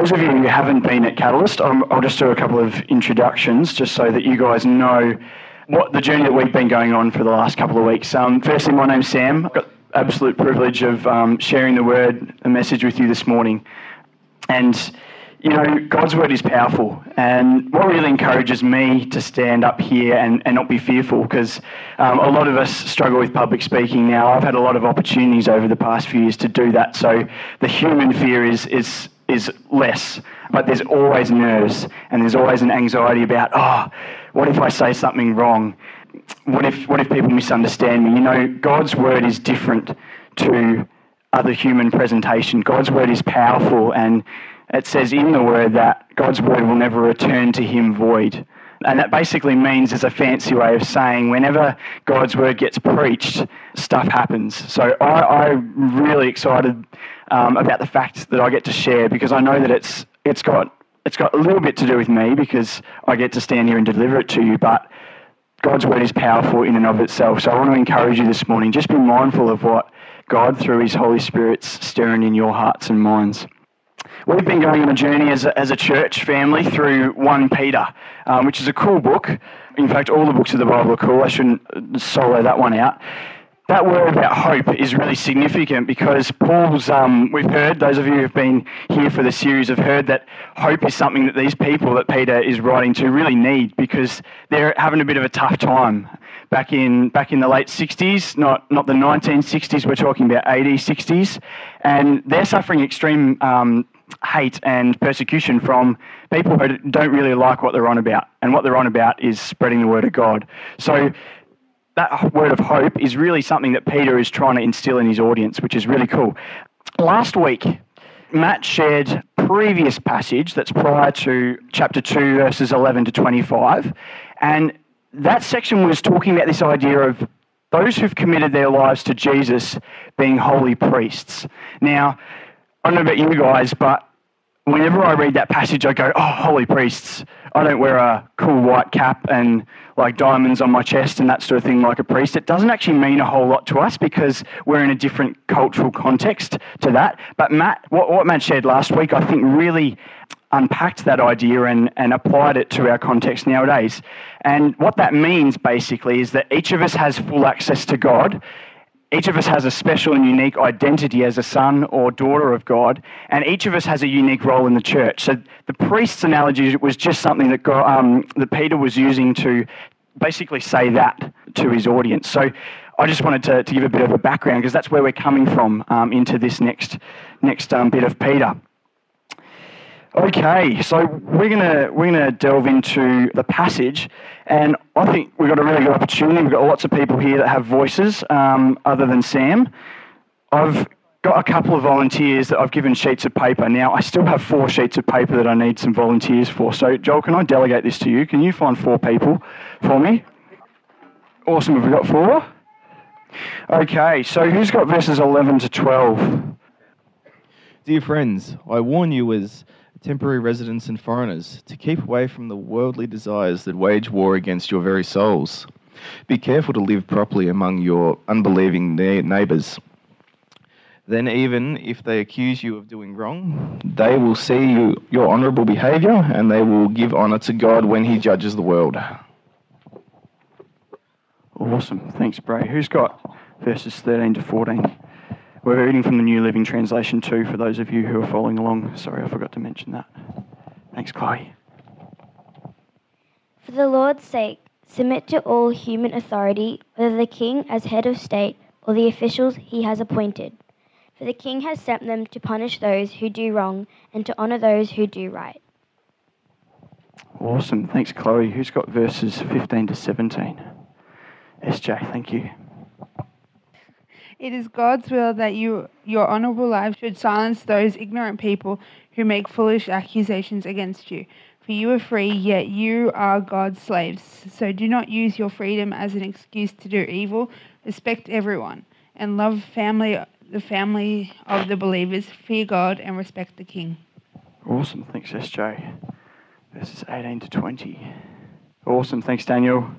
those of you who haven't been at Catalyst, um, I'll just do a couple of introductions just so that you guys know what the journey that we've been going on for the last couple of weeks. Um, firstly, my name's Sam. I've got absolute privilege of um, sharing the word, the message with you this morning. And you know, God's word is powerful. And what really encourages me to stand up here and, and not be fearful, because um, a lot of us struggle with public speaking now. I've had a lot of opportunities over the past few years to do that. So the human fear is, is, is less. But there's always nerves and there's always an anxiety about, oh, what if I say something wrong? What if, what if people misunderstand me? You know, God's word is different to other human presentation. God's word is powerful and it says in the word that God's word will never return to him void. And that basically means, as a fancy way of saying, whenever God's word gets preached, stuff happens. So I, am really excited um, about the fact that I get to share because I know that it's, it's, got, it's got a little bit to do with me because I get to stand here and deliver it to you. But God's word is powerful in and of itself. So I want to encourage you this morning just be mindful of what God, through his Holy Spirit's stirring in your hearts and minds. We've been going on a journey as a, as a church family through 1 Peter, um, which is a cool book. In fact, all the books of the Bible are cool. I shouldn't solo that one out. That word about hope is really significant because Paul's, um, we've heard, those of you who've been here for the series have heard that hope is something that these people that Peter is writing to really need because they're having a bit of a tough time. Back in, back in the late 60s, not, not the 1960s, we're talking about 80s, 60s, and they're suffering extreme um, hate and persecution from people who don't really like what they're on about. And what they're on about is spreading the word of God. So that word of hope is really something that Peter is trying to instill in his audience, which is really cool. Last week, Matt shared previous passage that's prior to chapter 2 verses 11 to 25 and that section was talking about this idea of those who've committed their lives to Jesus being holy priests. Now, I don't know about you guys, but whenever I read that passage, I go, oh, holy priests. I don't wear a cool white cap and like diamonds on my chest and that sort of thing like a priest. It doesn't actually mean a whole lot to us because we're in a different cultural context to that. But Matt, what, what Matt shared last week, I think really unpacked that idea and, and applied it to our context nowadays. And what that means basically is that each of us has full access to God each of us has a special and unique identity as a son or daughter of God, and each of us has a unique role in the church. So the priest's analogy was just something that, God, um, that Peter was using to basically say that to his audience. So I just wanted to, to give a bit of a background because that's where we're coming from um, into this next, next um, bit of Peter. Okay, so we're gonna we're gonna delve into the passage, and I think we've got a really good opportunity. We've got lots of people here that have voices um, other than Sam. I've got a couple of volunteers that I've given sheets of paper. Now I still have four sheets of paper that I need some volunteers for. So Joel, can I delegate this to you? Can you find four people for me? Awesome. Have we got four? Okay, so who's got verses 11 to 12? Dear friends, I warn you as temporary residents and foreigners, to keep away from the worldly desires that wage war against your very souls. Be careful to live properly among your unbelieving neighbours. Then, even if they accuse you of doing wrong, they will see you, your honourable behaviour and they will give honour to God when He judges the world. Awesome. Thanks, Bray. Who's got verses 13 to 14? We're reading from the New Living Translation too, for those of you who are following along. Sorry, I forgot to mention that. Thanks, Chloe. For the Lord's sake, submit to all human authority, whether the king as head of state or the officials he has appointed. For the king has sent them to punish those who do wrong and to honour those who do right. Awesome. Thanks, Chloe. Who's got verses 15 to 17? SJ, thank you. It is God's will that you, your honorable life should silence those ignorant people who make foolish accusations against you. For you are free, yet you are God's slaves. So do not use your freedom as an excuse to do evil. Respect everyone and love family, the family of the believers. Fear God and respect the King. Awesome. Thanks, SJ. Verses 18 to 20. Awesome. Thanks, Daniel.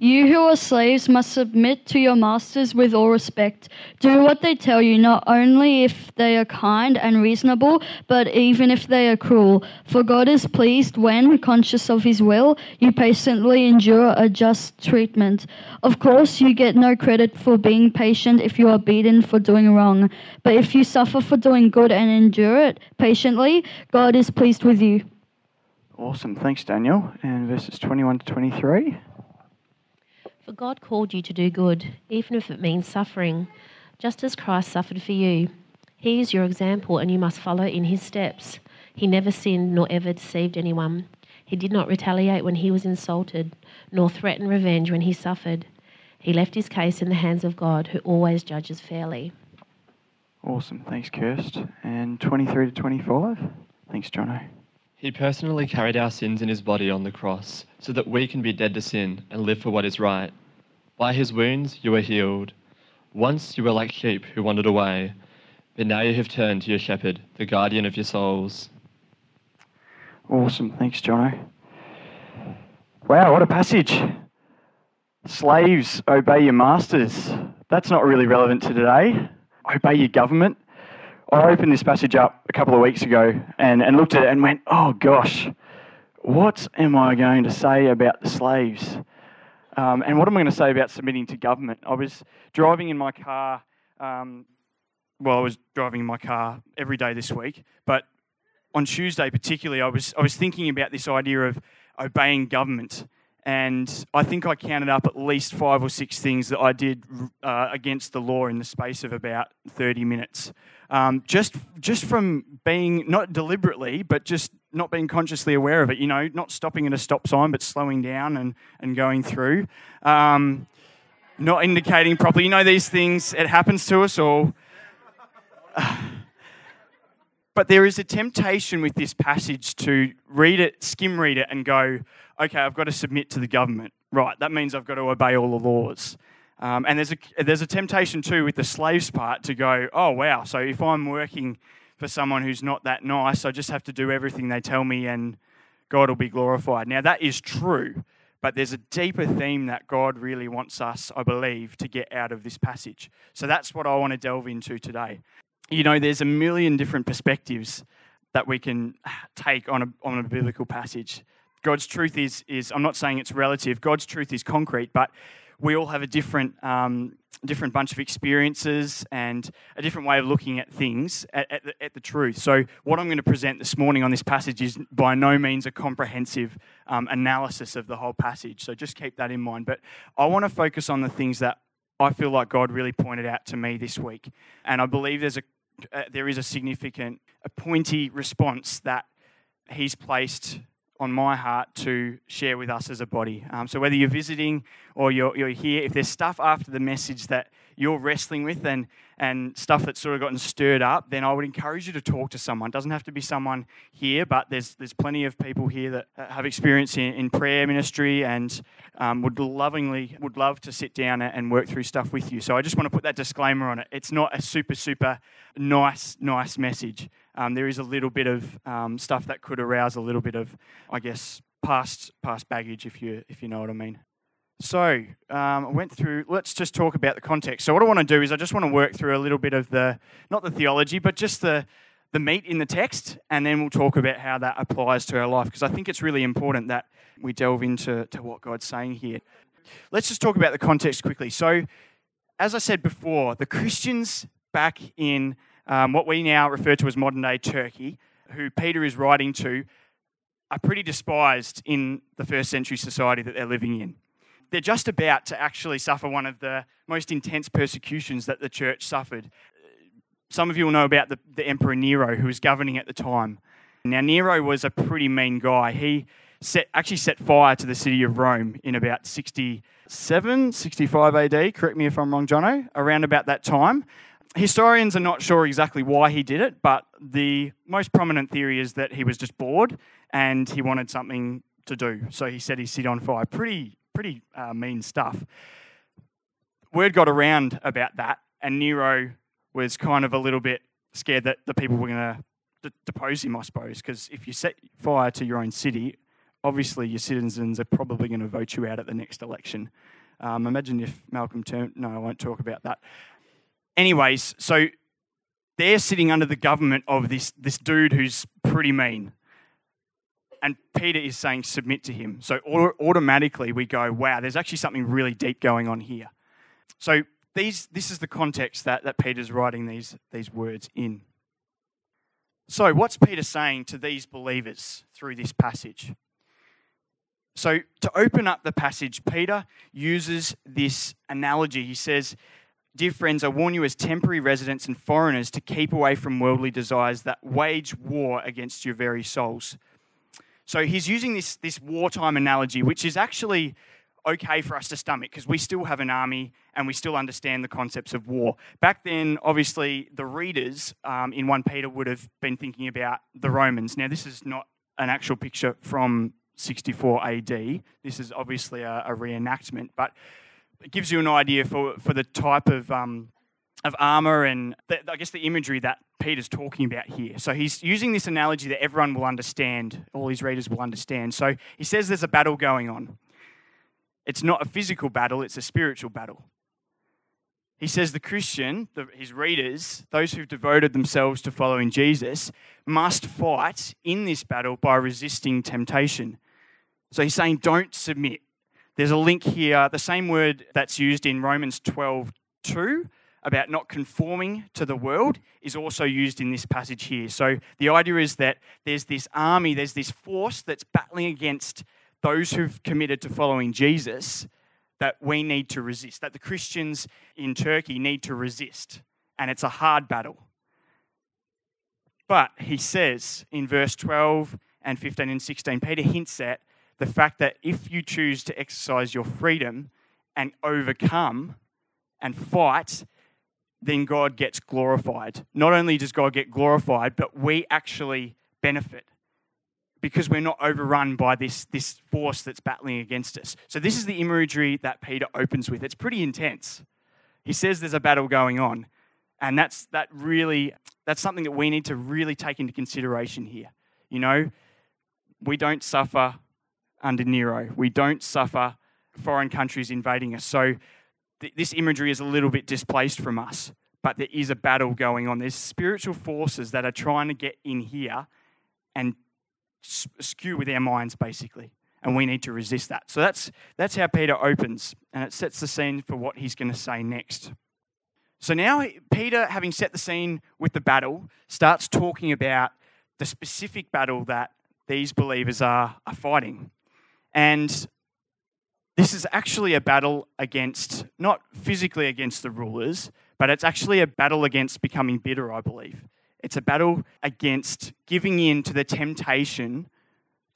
You who are slaves must submit to your masters with all respect. Do what they tell you, not only if they are kind and reasonable, but even if they are cruel. For God is pleased when, conscious of his will, you patiently endure a just treatment. Of course, you get no credit for being patient if you are beaten for doing wrong. But if you suffer for doing good and endure it patiently, God is pleased with you. Awesome. Thanks, Daniel. And verses 21 to 23. For God called you to do good, even if it means suffering, just as Christ suffered for you. He is your example, and you must follow in his steps. He never sinned nor ever deceived anyone. He did not retaliate when he was insulted, nor threaten revenge when he suffered. He left his case in the hands of God, who always judges fairly. Awesome. Thanks, Kirst. And 23 to 25. Thanks, Jono. He personally carried our sins in his body on the cross so that we can be dead to sin and live for what is right. By his wounds you were healed. Once you were like sheep who wandered away, but now you have turned to your shepherd, the guardian of your souls. Awesome. Thanks, Jono. Wow, what a passage. Slaves, obey your masters. That's not really relevant to today. Obey your government. I opened this passage up a couple of weeks ago and, and looked at it and went, oh gosh, what am I going to say about the slaves? Um, and what am I going to say about submitting to government? I was driving in my car. Um, well, I was driving in my car every day this week, but on Tuesday particularly, I was I was thinking about this idea of obeying government, and I think I counted up at least five or six things that I did uh, against the law in the space of about thirty minutes. Um, just just from being not deliberately, but just not being consciously aware of it. You know, not stopping at a stop sign, but slowing down and and going through. Um, not indicating properly. You know, these things. It happens to us all. But there is a temptation with this passage to read it, skim read it, and go, okay, I've got to submit to the government. Right, that means I've got to obey all the laws. Um, and there's a, there's a temptation too with the slaves part to go, oh, wow, so if I'm working for someone who's not that nice, I just have to do everything they tell me and God will be glorified. Now, that is true, but there's a deeper theme that God really wants us, I believe, to get out of this passage. So that's what I want to delve into today. You know, there's a million different perspectives that we can take on a, on a biblical passage. God's truth is, is, I'm not saying it's relative, God's truth is concrete, but we all have a different, um, different bunch of experiences and a different way of looking at things, at, at, the, at, the, truth. So, what I'm going to present this morning on this passage is by no means a comprehensive um, analysis of the whole passage. So, just keep that in mind. But I want to focus on the things that I feel like God really pointed out to me this week. And I believe there's a, uh, there is a significant, a pointy response that He's placed on my heart to share with us as a body. Um, so whether you're visiting or you're, you're here, if there's stuff after the message that you're wrestling with and, and stuff that's sort of gotten stirred up, then I would encourage you to talk to someone. It doesn't have to be someone here, but there's, there's plenty of people here that have experience in, in prayer ministry and um, would lovingly, would love to sit down and work through stuff with you. So I just want to put that disclaimer on it. It's not a super, super nice, nice message um, there is a little bit of um, stuff that could arouse a little bit of, I guess, past past baggage, if you if you know what I mean. So um, I went through. Let's just talk about the context. So what I want to do is I just want to work through a little bit of the not the theology, but just the the meat in the text, and then we'll talk about how that applies to our life because I think it's really important that we delve into to what God's saying here. Let's just talk about the context quickly. So, as I said before, the Christians back in um, what we now refer to as modern day Turkey, who Peter is writing to, are pretty despised in the first century society that they're living in. They're just about to actually suffer one of the most intense persecutions that the church suffered. Some of you will know about the, the Emperor Nero, who was governing at the time. Now, Nero was a pretty mean guy. He set, actually set fire to the city of Rome in about 67, 65 AD. Correct me if I'm wrong, Jono. Around about that time historians are not sure exactly why he did it, but the most prominent theory is that he was just bored and he wanted something to do. So he set his city on fire. Pretty, pretty uh, mean stuff. Word got around about that, and Nero was kind of a little bit scared that the people were going to d- depose him, I suppose, because if you set fire to your own city, obviously your citizens are probably going to vote you out at the next election. Um, imagine if Malcolm turned. No, I won't talk about that. Anyways, so they're sitting under the government of this, this dude who's pretty mean. And Peter is saying, submit to him. So automatically we go, wow, there's actually something really deep going on here. So these, this is the context that, that Peter's writing these, these words in. So, what's Peter saying to these believers through this passage? So, to open up the passage, Peter uses this analogy. He says, Dear friends, I warn you as temporary residents and foreigners to keep away from worldly desires that wage war against your very souls. So, he's using this, this wartime analogy, which is actually okay for us to stomach because we still have an army and we still understand the concepts of war. Back then, obviously, the readers um, in 1 Peter would have been thinking about the Romans. Now, this is not an actual picture from 64 AD. This is obviously a, a reenactment, but it gives you an idea for, for the type of, um, of armor and the, I guess the imagery that Peter's talking about here. So he's using this analogy that everyone will understand, all his readers will understand. So he says there's a battle going on. It's not a physical battle, it's a spiritual battle. He says the Christian, the, his readers, those who've devoted themselves to following Jesus, must fight in this battle by resisting temptation. So he's saying, don't submit. There's a link here, the same word that's used in Romans 12 2 about not conforming to the world is also used in this passage here. So the idea is that there's this army, there's this force that's battling against those who've committed to following Jesus that we need to resist, that the Christians in Turkey need to resist. And it's a hard battle. But he says in verse 12 and 15 and 16, Peter hints at the fact that if you choose to exercise your freedom and overcome and fight, then God gets glorified. Not only does God get glorified, but we actually benefit because we're not overrun by this, this force that's battling against us. So, this is the imagery that Peter opens with. It's pretty intense. He says there's a battle going on, and that's, that really, that's something that we need to really take into consideration here. You know, we don't suffer under Nero, we don't suffer foreign countries invading us. So, th- this imagery is a little bit displaced from us, but there is a battle going on. There's spiritual forces that are trying to get in here and skew with our minds, basically. And we need to resist that. So that's, that's how Peter opens, and it sets the scene for what he's going to say next. So now, Peter, having set the scene with the battle, starts talking about the specific battle that these believers are, are fighting. And this is actually a battle against, not physically against the rulers, but it's actually a battle against becoming bitter, I believe. It's a battle against giving in to the temptation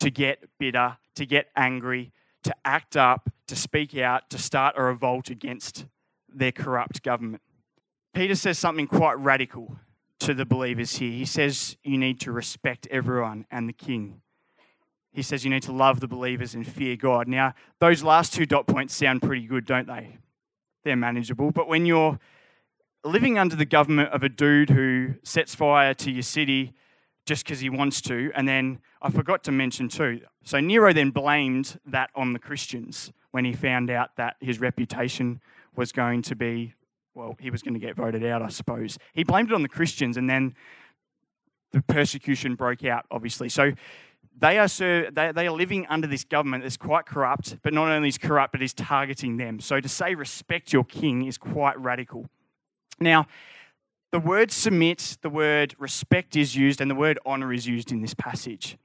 to get bitter, to get angry, to act up, to speak out, to start a revolt against their corrupt government. Peter says something quite radical to the believers here. He says you need to respect everyone and the king. He says you need to love the believers and fear God. Now, those last two dot points sound pretty good, don't they? They're manageable. But when you're living under the government of a dude who sets fire to your city just because he wants to. And then I forgot to mention too. So Nero then blamed that on the Christians when he found out that his reputation was going to be, well, he was going to get voted out, I suppose. He blamed it on the Christians, and then the persecution broke out, obviously. So they are, they, they are living under this government that's quite corrupt, but not only is corrupt, but is targeting them. So to say respect your king is quite radical. Now, the word submit, the word respect is used, and the word honor is used in this passage.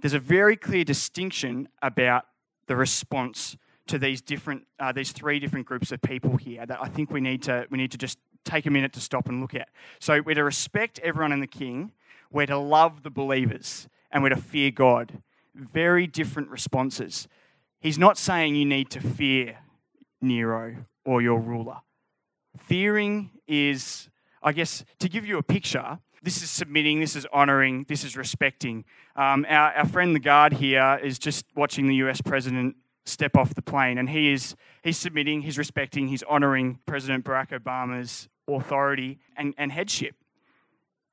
There's a very clear distinction about the response to these different, uh, these three different groups of people here that I think we need to we need to just take a minute to stop and look at. So we're to respect everyone in the King, we're to love the believers, and we're to fear God. Very different responses. He's not saying you need to fear Nero or your ruler. Fearing is, I guess, to give you a picture, this is submitting, this is honoring, this is respecting. Um, our, our friend the guard here is just watching the US president step off the plane, and he is he's submitting, he's respecting, he's honoring President Barack Obama's authority and, and headship.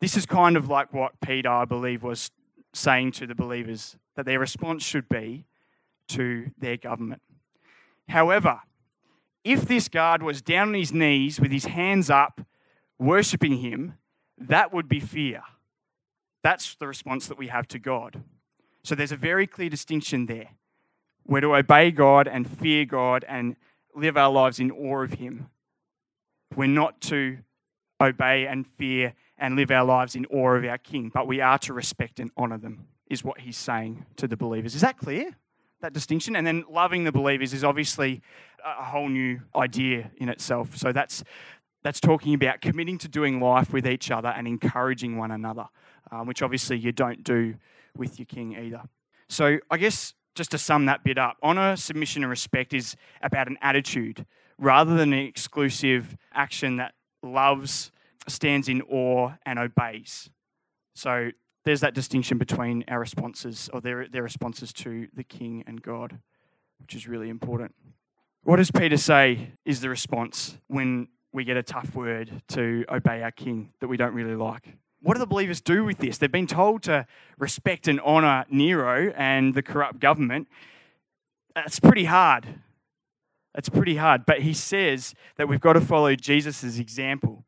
This is kind of like what Peter, I believe, was saying to the believers that their response should be to their government. However, if this guard was down on his knees with his hands up, worshipping him, that would be fear. That's the response that we have to God. So there's a very clear distinction there. We're to obey God and fear God and live our lives in awe of Him. We're not to obey and fear and live our lives in awe of our King, but we are to respect and honor them, is what He's saying to the believers. Is that clear? That distinction? And then loving the believers is obviously a whole new idea in itself. So that's that's talking about committing to doing life with each other and encouraging one another, um, which obviously you don't do with your king either. So I guess just to sum that bit up, honor, submission, and respect is about an attitude rather than an exclusive action that loves, stands in awe, and obeys. So there's that distinction between our responses or their, their responses to the king and God, which is really important. What does Peter say is the response when we get a tough word to obey our king that we don't really like. What do the believers do with this? They've been told to respect and honour Nero and the corrupt government. That's pretty hard. That's pretty hard. But he says that we've got to follow Jesus' example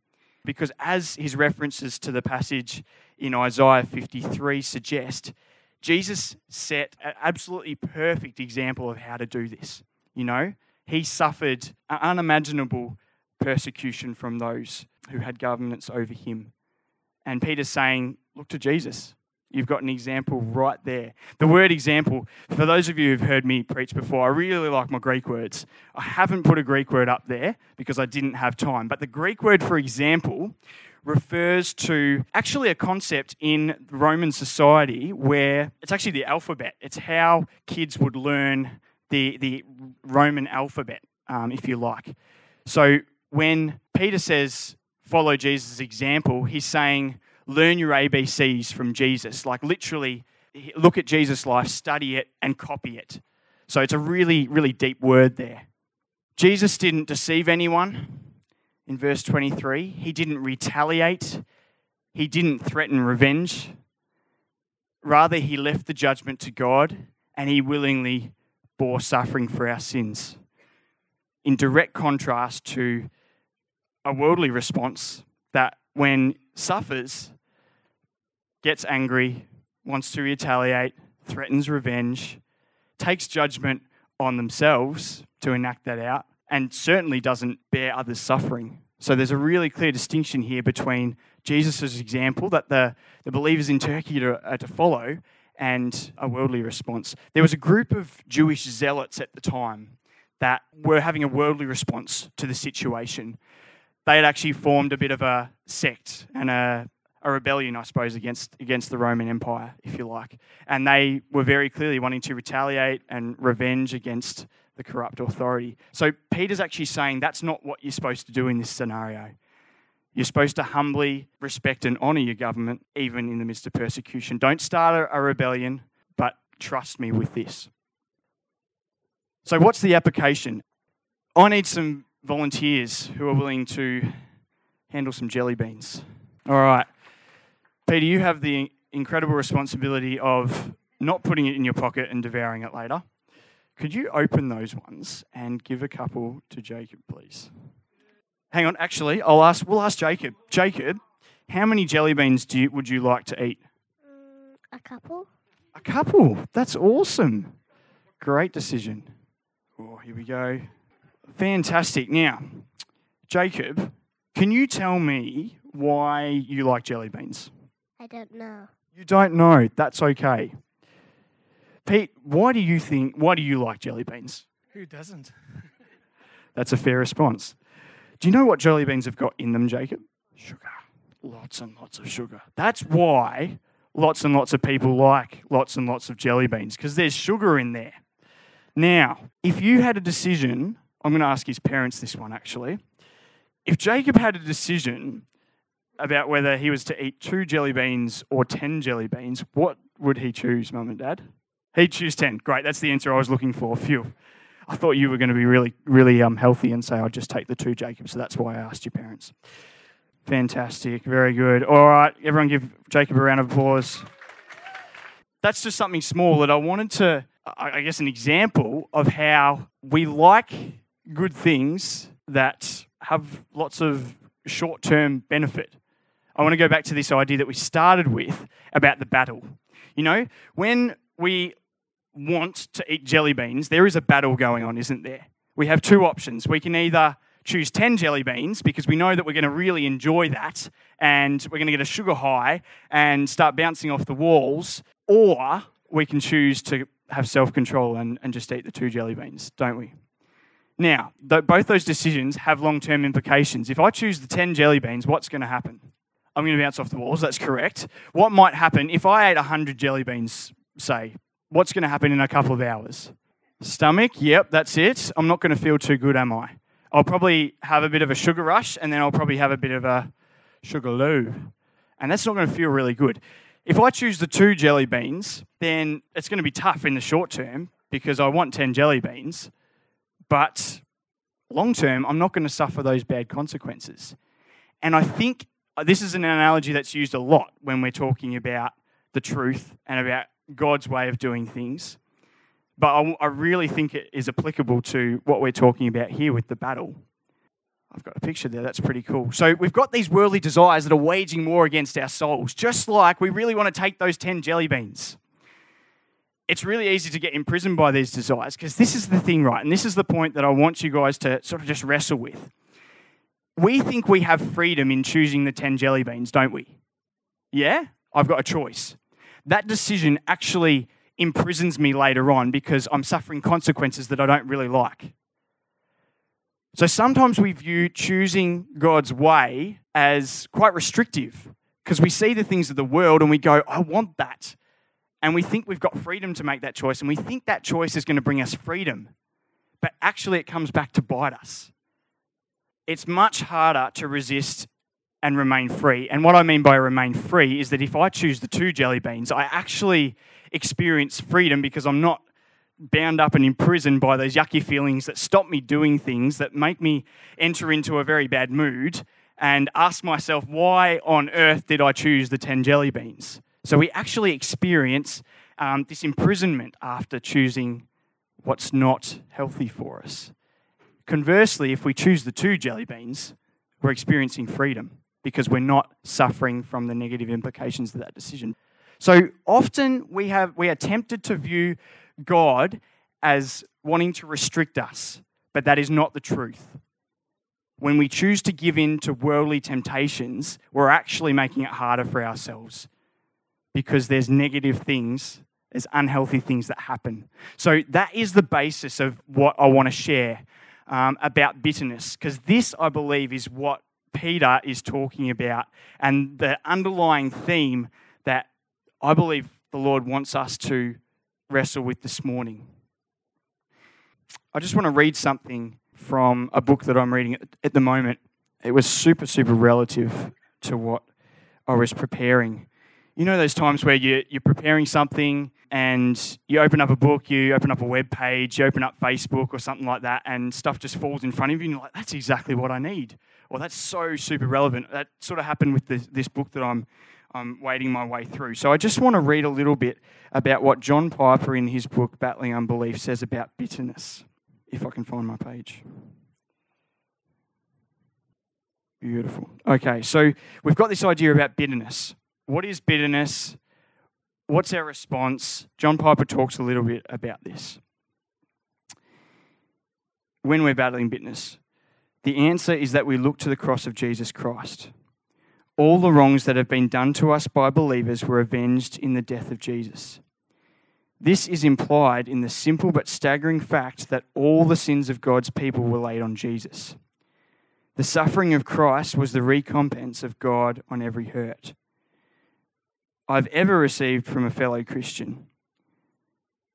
because, as his references to the passage in Isaiah 53 suggest, Jesus set an absolutely perfect example of how to do this. You know, he suffered unimaginable persecution from those who had governance over him. And Peter's saying, Look to Jesus. You've got an example right there. The word example, for those of you who've heard me preach before, I really like my Greek words. I haven't put a Greek word up there because I didn't have time. But the Greek word for example refers to actually a concept in Roman society where it's actually the alphabet. It's how kids would learn the, the Roman alphabet, um, if you like. So when Peter says, follow Jesus' example, he's saying, learn your ABCs from Jesus. Like literally, look at Jesus' life, study it, and copy it. So it's a really, really deep word there. Jesus didn't deceive anyone in verse 23, he didn't retaliate, he didn't threaten revenge. Rather, he left the judgment to God and he willingly bore suffering for our sins. In direct contrast to a worldly response that when suffers, gets angry, wants to retaliate, threatens revenge, takes judgment on themselves to enact that out, and certainly doesn't bear others' suffering. So there's a really clear distinction here between Jesus' example that the, the believers in Turkey are, are uh, to follow and a worldly response. There was a group of Jewish zealots at the time that were having a worldly response to the situation they had actually formed a bit of a sect and a, a rebellion, I suppose, against, against the Roman Empire, if you like. And they were very clearly wanting to retaliate and revenge against the corrupt authority. So Peter's actually saying that's not what you're supposed to do in this scenario. You're supposed to humbly respect and honour your government, even in the midst of persecution. Don't start a rebellion, but trust me with this. So, what's the application? I need some volunteers who are willing to handle some jelly beans. All right. Peter, you have the incredible responsibility of not putting it in your pocket and devouring it later. Could you open those ones and give a couple to Jacob, please? Hang on, actually, I'll ask. We'll ask Jacob. Jacob, how many jelly beans do you, would you like to eat? A couple. A couple. That's awesome. Great decision. Oh, here we go. Fantastic. Now, Jacob, can you tell me why you like jelly beans? I don't know. You don't know. That's okay. Pete, why do you think, why do you like jelly beans? Who doesn't? That's a fair response. Do you know what jelly beans have got in them, Jacob? Sugar. Lots and lots of sugar. That's why lots and lots of people like lots and lots of jelly beans, because there's sugar in there. Now, if you had a decision I'm going to ask his parents this one actually. If Jacob had a decision about whether he was to eat two jelly beans or 10 jelly beans, what would he choose, mum and dad? He'd choose 10. Great, that's the answer I was looking for. Phew. I thought you were going to be really, really um, healthy and say, I'll just take the two, Jacob. So that's why I asked your parents. Fantastic. Very good. All right, everyone give Jacob a round of applause. that's just something small that I wanted to, I guess, an example of how we like good things that have lots of short term benefit. I want to go back to this idea that we started with about the battle. You know, when we want to eat jelly beans, there is a battle going on, isn't there? We have two options. We can either choose 10 jelly beans because we know that we're going to really enjoy that and we're going to get a sugar high and start bouncing off the walls, or we can choose to have self control and, and just eat the two jelly beans, don't we? Now, th- both those decisions have long term implications. If I choose the 10 jelly beans, what's going to happen? I'm going to bounce off the walls, that's correct. What might happen if I ate 100 jelly beans, say? What's going to happen in a couple of hours? Stomach, yep, that's it. I'm not going to feel too good, am I? I'll probably have a bit of a sugar rush and then I'll probably have a bit of a sugar loo. And that's not going to feel really good. If I choose the two jelly beans, then it's going to be tough in the short term because I want 10 jelly beans. But long term, I'm not going to suffer those bad consequences. And I think Uh, this is an analogy that's used a lot when we're talking about the truth and about God's way of doing things. But I, I really think it is applicable to what we're talking about here with the battle. I've got a picture there. That's pretty cool. So we've got these worldly desires that are waging war against our souls, just like we really want to take those 10 jelly beans. It's really easy to get imprisoned by these desires because this is the thing, right? And this is the point that I want you guys to sort of just wrestle with. We think we have freedom in choosing the 10 jelly beans, don't we? Yeah? I've got a choice. That decision actually imprisons me later on because I'm suffering consequences that I don't really like. So sometimes we view choosing God's way as quite restrictive because we see the things of the world and we go, I want that. And we think we've got freedom to make that choice and we think that choice is going to bring us freedom. But actually, it comes back to bite us. It's much harder to resist and remain free. And what I mean by remain free is that if I choose the two jelly beans, I actually experience freedom because I'm not bound up and imprisoned by those yucky feelings that stop me doing things that make me enter into a very bad mood and ask myself, why on earth did I choose the 10 jelly beans? So we actually experience um, this imprisonment after choosing what's not healthy for us. Conversely, if we choose the two jelly beans, we're experiencing freedom because we're not suffering from the negative implications of that decision. So often we have we are tempted to view God as wanting to restrict us, but that is not the truth. When we choose to give in to worldly temptations, we're actually making it harder for ourselves because there's negative things, there's unhealthy things that happen. So that is the basis of what I want to share um, about bitterness, because this, I believe, is what Peter is talking about and the underlying theme that I believe the Lord wants us to wrestle with this morning. I just want to read something from a book that I'm reading at the moment. It was super, super relative to what I was preparing. You know those times where you, you're preparing something and you open up a book, you open up a web page, you open up Facebook or something like that, and stuff just falls in front of you, and you're like, that's exactly what I need. Or that's so super relevant. That sort of happened with this, this book that I'm I'm wading my way through. So I just want to read a little bit about what John Piper in his book Battling Unbelief says about bitterness, if I can find my page. Beautiful. Okay, so we've got this idea about bitterness. What is bitterness? What's our response? John Piper talks a little bit about this. When we're battling bitterness, the answer is that we look to the cross of Jesus Christ. All the wrongs that have been done to us by believers were avenged in the death of Jesus. This is implied in the simple but staggering fact that all the sins of God's people were laid on Jesus. The suffering of Christ was the recompense of God on every hurt I've ever received from a fellow Christian.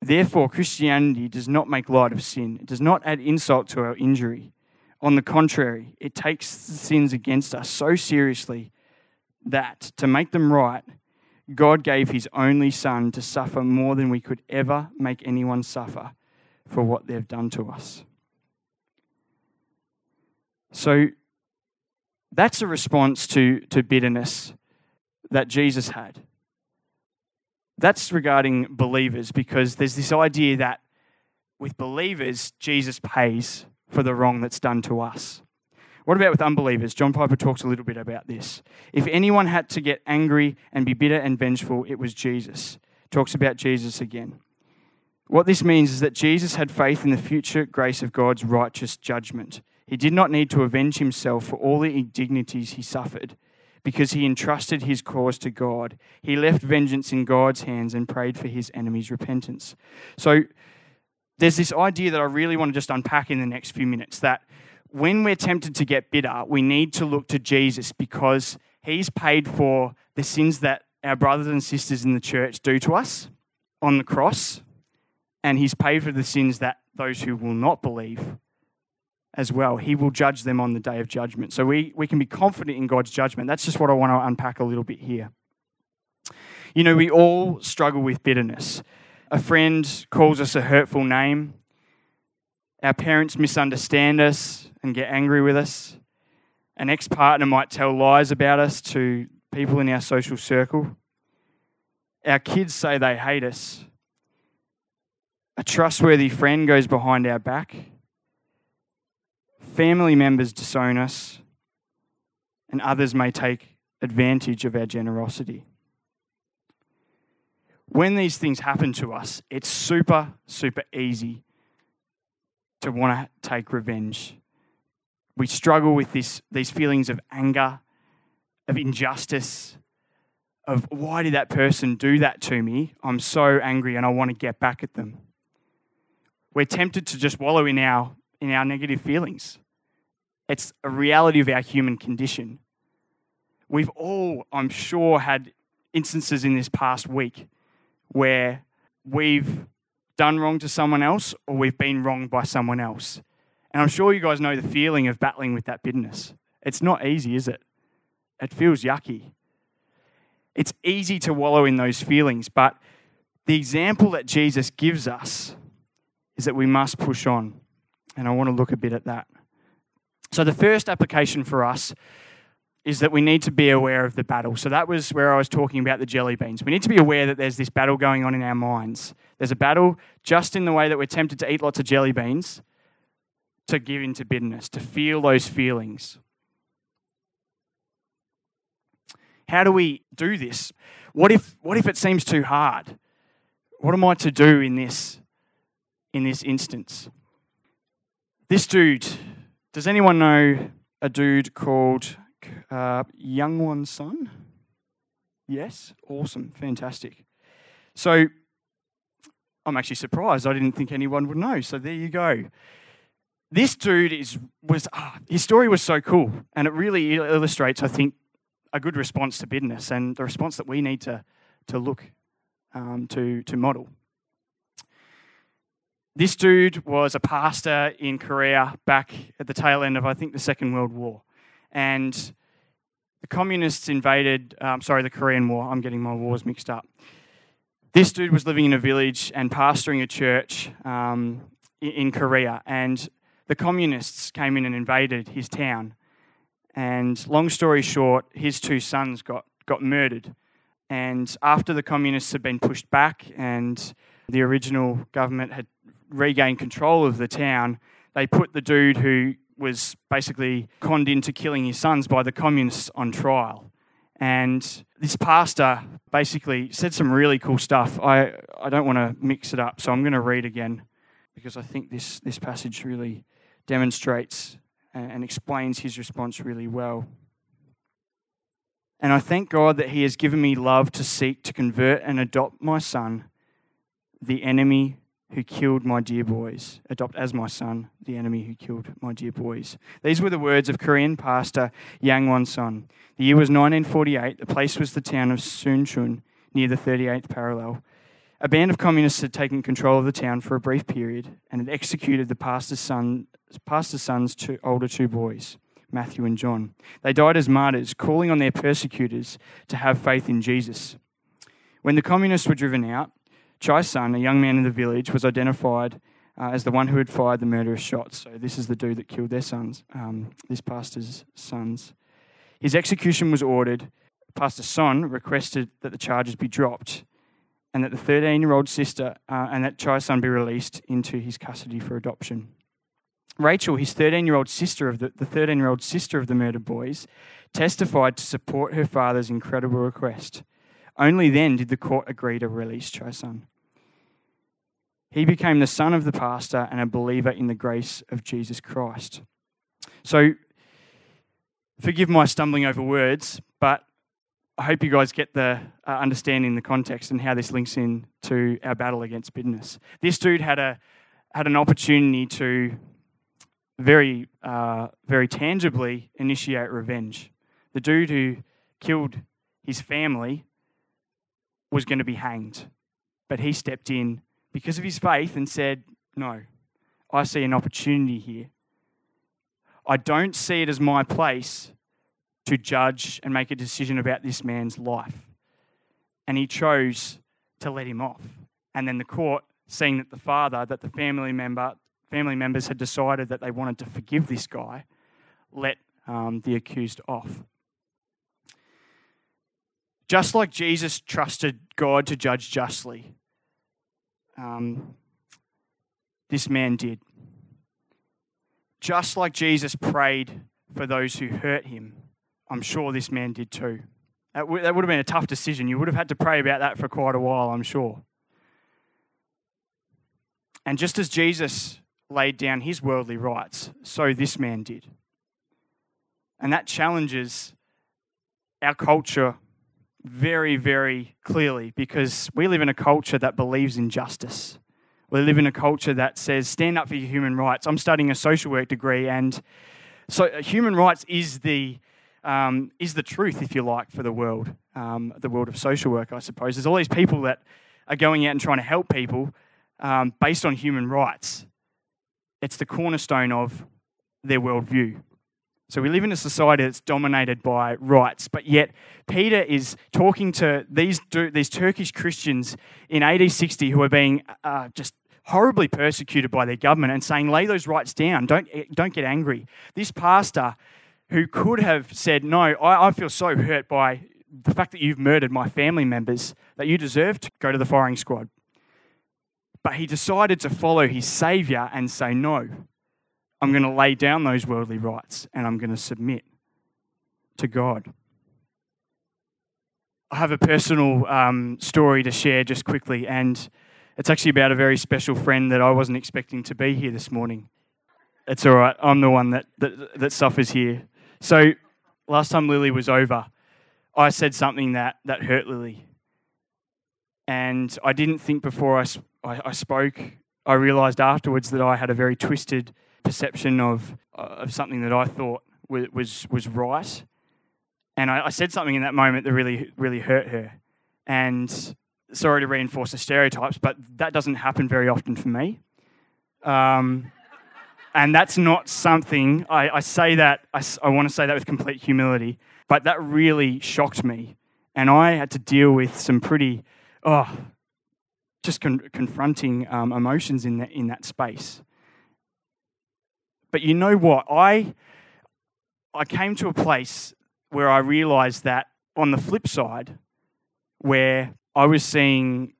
Therefore, Christianity does not make light of sin, it does not add insult to our injury. On the contrary, it takes the sins against us so seriously that to make them right, God gave his only Son to suffer more than we could ever make anyone suffer for what they've done to us. So that's a response to, to bitterness that Jesus had. That's regarding believers because there's this idea that with believers, Jesus pays for the wrong that's done to us. What about with unbelievers? John Piper talks a little bit about this. If anyone had to get angry and be bitter and vengeful, it was Jesus. Talks about Jesus again. What this means is that Jesus had faith in the future grace of God's righteous judgment. He did not need to avenge himself for all the indignities he suffered because he entrusted his cause to God. He left vengeance in God's hands and prayed for his enemies' repentance. So there's this idea that I really want to just unpack in the next few minutes that when we're tempted to get bitter, we need to look to Jesus because he's paid for the sins that our brothers and sisters in the church do to us on the cross, and he's paid for the sins that those who will not believe as well. He will judge them on the day of judgment. So we, we can be confident in God's judgment. That's just what I want to unpack a little bit here. You know, we all struggle with bitterness. A friend calls us a hurtful name. Our parents misunderstand us and get angry with us. An ex partner might tell lies about us to people in our social circle. Our kids say they hate us. A trustworthy friend goes behind our back family members disown us, and others may take advantage of our generosity. When these things happen to us, it's super, super easy to want to take revenge. We struggle with this, these feelings of anger, of injustice, of why did that person do that to me? I'm so angry and I want to get back at them. We're tempted to just wallow in our, in our negative feelings. It's a reality of our human condition. We've all, I'm sure, had instances in this past week where we've done wrong to someone else or we've been wronged by someone else. And I'm sure you guys know the feeling of battling with that bitterness. It's not easy, is it? It feels yucky. It's easy to wallow in those feelings, but the example that Jesus gives us is that we must push on. And I want to look a bit at that. So, the first application for us is that we need to be aware of the battle. So, that was where I was talking about the jelly beans. We need to be aware that there's this battle going on in our minds. There's a battle just in the way that we're tempted to eat lots of jelly beans, to give into bitterness, to feel those feelings. How do we do this? What if, what if it seems too hard? What am I to do in this, in this instance? This dude does anyone know a dude called uh, Yang Won Son? Yes? Awesome. Fantastic. So I'm actually surprised. I didn't think anyone would know. So there you go. This dude is was ah, his story was so cool, and it really illustrates, I think, a good response to bitterness and the response that we need to to look um, to to model. This dude was a pastor in Korea back at the tail end of, I think, the Second World War. And the communists invaded, um, sorry, the Korean War. I'm getting my wars mixed up. This dude was living in a village and pastoring a church um, in Korea. And the communists came in and invaded his town. And long story short, his two sons got, got murdered. And after the communists had been pushed back and the original government had regain control of the town, they put the dude who was basically conned into killing his sons by the communists on trial. And this pastor basically said some really cool stuff. I, I don't want to mix it up, so I'm going to read again because I think this, this passage really demonstrates and explains his response really well. And I thank God that He has given me love to seek to convert and adopt my son, the enemy who killed my dear boys. Adopt as my son the enemy who killed my dear boys. These were the words of Korean pastor Yang Won Son. The year was 1948. The place was the town of Sunchun near the 38th parallel. A band of communists had taken control of the town for a brief period and had executed the pastor's, son, pastor's son's two, older two boys, Matthew and John. They died as martyrs, calling on their persecutors to have faith in Jesus. When the communists were driven out, Chai's son, a young man in the village, was identified uh, as the one who had fired the murderous shots. So this is the dude that killed their sons, um, this pastor's sons. His execution was ordered. Pastor Son requested that the charges be dropped, and that the 13 year old sister uh, and that Chai's son be released into his custody for adoption. Rachel, his 13 year old sister of the, the 13 year old sister of the murdered boys, testified to support her father's incredible request. Only then did the court agree to release Chai's son. He became the son of the pastor and a believer in the grace of Jesus Christ. So, forgive my stumbling over words, but I hope you guys get the uh, understanding the context and how this links in to our battle against bitterness. This dude had a had an opportunity to very uh, very tangibly initiate revenge. The dude who killed his family was going to be hanged, but he stepped in because of his faith and said, "No, I see an opportunity here. I don't see it as my place to judge and make a decision about this man's life. And he chose to let him off. And then the court, seeing that the father, that the family member, family members had decided that they wanted to forgive this guy, let um, the accused off. Just like Jesus trusted God to judge justly, um, this man did. Just like Jesus prayed for those who hurt him, I'm sure this man did too. That, w- that would have been a tough decision. You would have had to pray about that for quite a while, I'm sure. And just as Jesus laid down his worldly rights, so this man did. And that challenges our culture very, very clearly because we live in a culture that believes in justice. We live in a culture that says, stand up for your human rights. I'm studying a social work degree, and so uh, human rights is the um, is the truth, if you like, for the world, um, the world of social work, I suppose. There's all these people that are going out and trying to help people um, based on human rights. It's the cornerstone of their worldview. So we live in a society that's dominated by rights, but yet Peter is talking to these, these Turkish Christians in AD 60 who are being uh, just horribly persecuted by their government and saying, lay those rights down, don't, don't get angry. This pastor who could have said, No, I, I feel so hurt by the fact that you've murdered my family members that you deserve to go to the firing squad. But he decided to follow his Savior and say, No, I'm going to lay down those worldly rights and I'm going to submit to God. I have a personal um, story to share just quickly, and it's actually about a very special friend that I wasn't expecting to be here this morning. It's all right, I'm the one that, that, that suffers here. So last time Lily was over, I said something that, that hurt Lily. And I didn't think before I, I, I spoke, I realized afterwards that I had a very twisted perception of, uh, of something that I thought was, was, was right. And I, I said something in that moment that really, really hurt her. And sorry to reinforce the stereotypes, but that doesn't happen very often for me. Um, and that's not something, I, I say that, I, I want to say that with complete humility, but that really shocked me. And I had to deal with some pretty, oh, just con- confronting um, emotions in that, in that space. But you know what? I, I came to a place where I realized that on the flip side, where I was seeing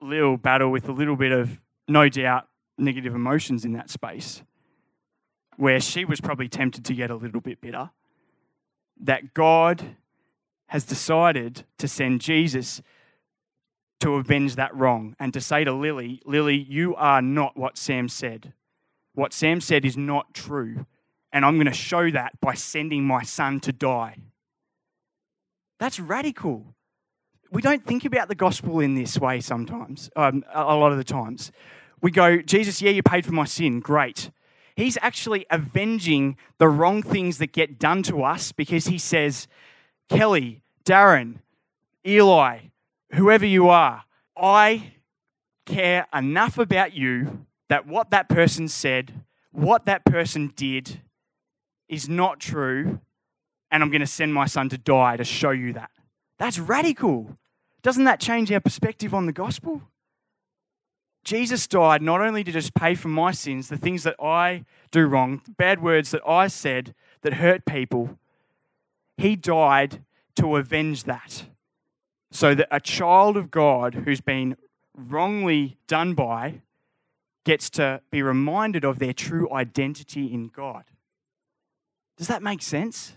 Lil battle with a little bit of, no doubt, negative emotions in that space where she was probably tempted to get a little bit bitter, that God has decided to send Jesus to avenge that wrong and to say to Lily, Lily, you are not what Sam said. What Sam said is not true. And I'm going to show that by sending my son to die. That's radical. We don't think about the gospel in this way sometimes, um, a lot of the times. We go, Jesus, yeah, you paid for my sin. Great. He's actually avenging the wrong things that get done to us because he says, Kelly, Darren, Eli, whoever you are, I care enough about you that what that person said, what that person did, is not true, and I'm going to send my son to die to show you that. That's radical. Doesn't that change our perspective on the gospel? Jesus died not only to just pay for my sins, the things that I do wrong, the bad words that I said that hurt people, he died to avenge that. So that a child of God who's been wrongly done by gets to be reminded of their true identity in God. Does that make sense?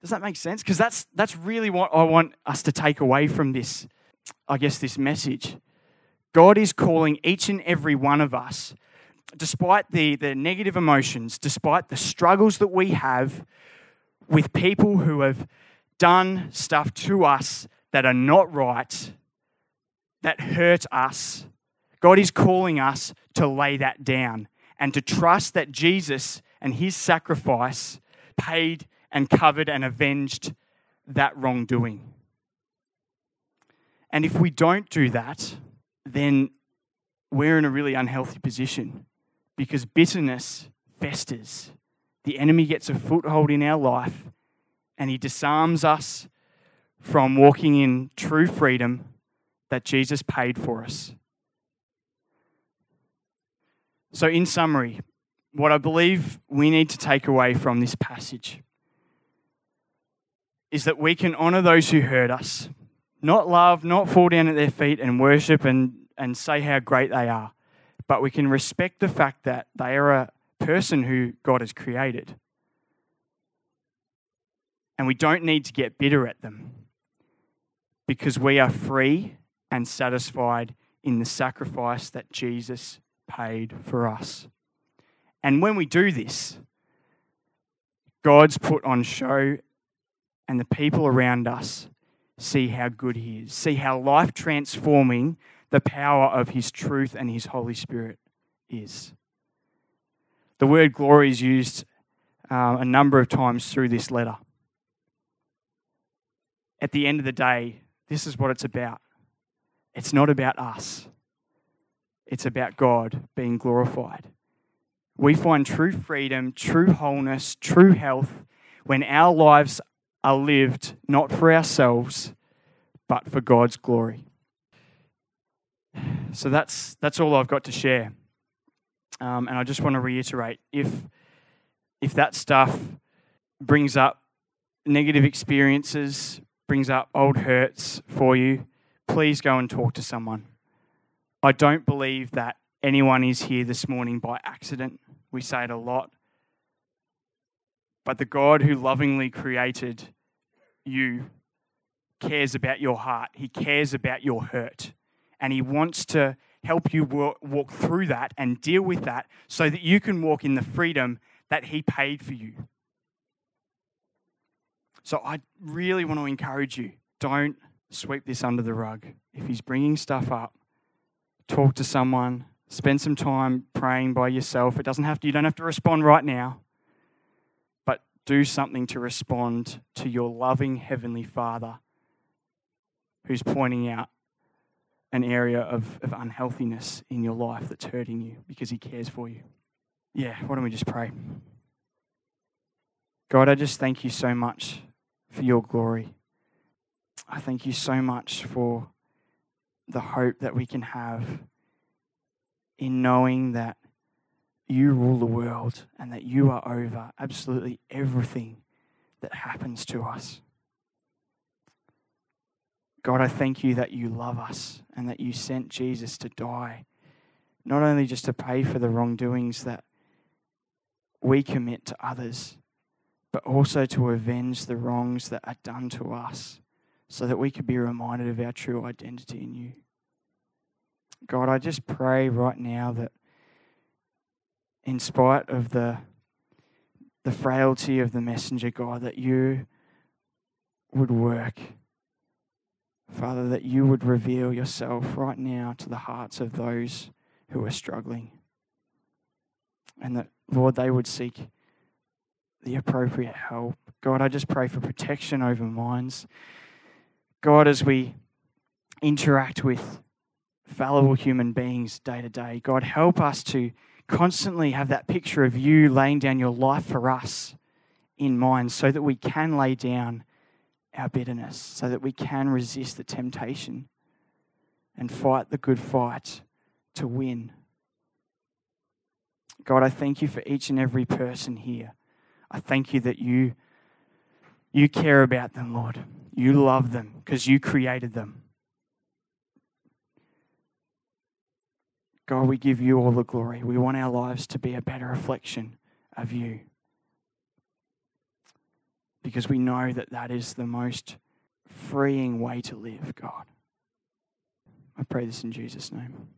Does that make sense? Because that's, that's really what I want us to take away from this, I guess, this message. God is calling each and every one of us, despite the, the negative emotions, despite the struggles that we have with people who have done stuff to us that are not right, that hurt us, God is calling us to lay that down and to trust that Jesus and his sacrifice paid and covered and avenged that wrongdoing. And if we don't do that, then we're in a really unhealthy position because bitterness festers. The enemy gets a foothold in our life and he disarms us from walking in true freedom that Jesus paid for us. So, in summary, what I believe we need to take away from this passage is that we can honor those who hurt us, not love, not fall down at their feet and worship and, and say how great they are, but we can respect the fact that they are a person who God has created. And we don't need to get bitter at them because we are free and satisfied in the sacrifice that Jesus paid for us. And when we do this, God's put on show, and the people around us see how good He is, see how life transforming the power of His truth and His Holy Spirit is. The word glory is used uh, a number of times through this letter. At the end of the day, this is what it's about. It's not about us, it's about God being glorified. We find true freedom, true wholeness, true health when our lives are lived not for ourselves, but for God's glory. So that's, that's all I've got to share. Um, and I just want to reiterate if, if that stuff brings up negative experiences, brings up old hurts for you, please go and talk to someone. I don't believe that anyone is here this morning by accident. We say it a lot. But the God who lovingly created you cares about your heart, He cares about your hurt, and He wants to help you walk through that and deal with that so that you can walk in the freedom that He paid for you. So I really want to encourage you don't sweep this under the rug. If He's bringing stuff up, talk to someone, spend some time praying by yourself. It doesn't have to, you don't have to respond right now, but do something to respond to your loving Heavenly Father who's pointing out an area of, of unhealthiness in your life that's hurting you because He cares for you. Yeah, why don't we just pray? God, I just thank you so much for your glory. I thank you so much for the hope that we can have in knowing that you rule the world and that you are over absolutely everything that happens to us. God, I thank you that you love us and that you sent Jesus to die, not only just to pay for the wrongdoings that we commit to others, but also to avenge the wrongs that are done to us so that we could be reminded of our true identity in you. God, I just pray right now that in spite of the the frailty of the messenger, God, that you would work. Father, that you would reveal yourself right now to the hearts of those who are struggling. And that, Lord, they would seek the appropriate help. God, I just pray for protection over minds. God, as we interact with fallible human beings day to day. God, help us to constantly have that picture of you laying down your life for us in mind so that we can lay down our bitterness, so that we can resist the temptation and fight the good fight to win. God, I thank you for each and every person here. I thank you that you, you care about them, Lord. You love them because you created them. God, we give you all the glory. We want our lives to be a better reflection of you. Because we know that that is the most freeing way to live, God. I pray this in Jesus' name.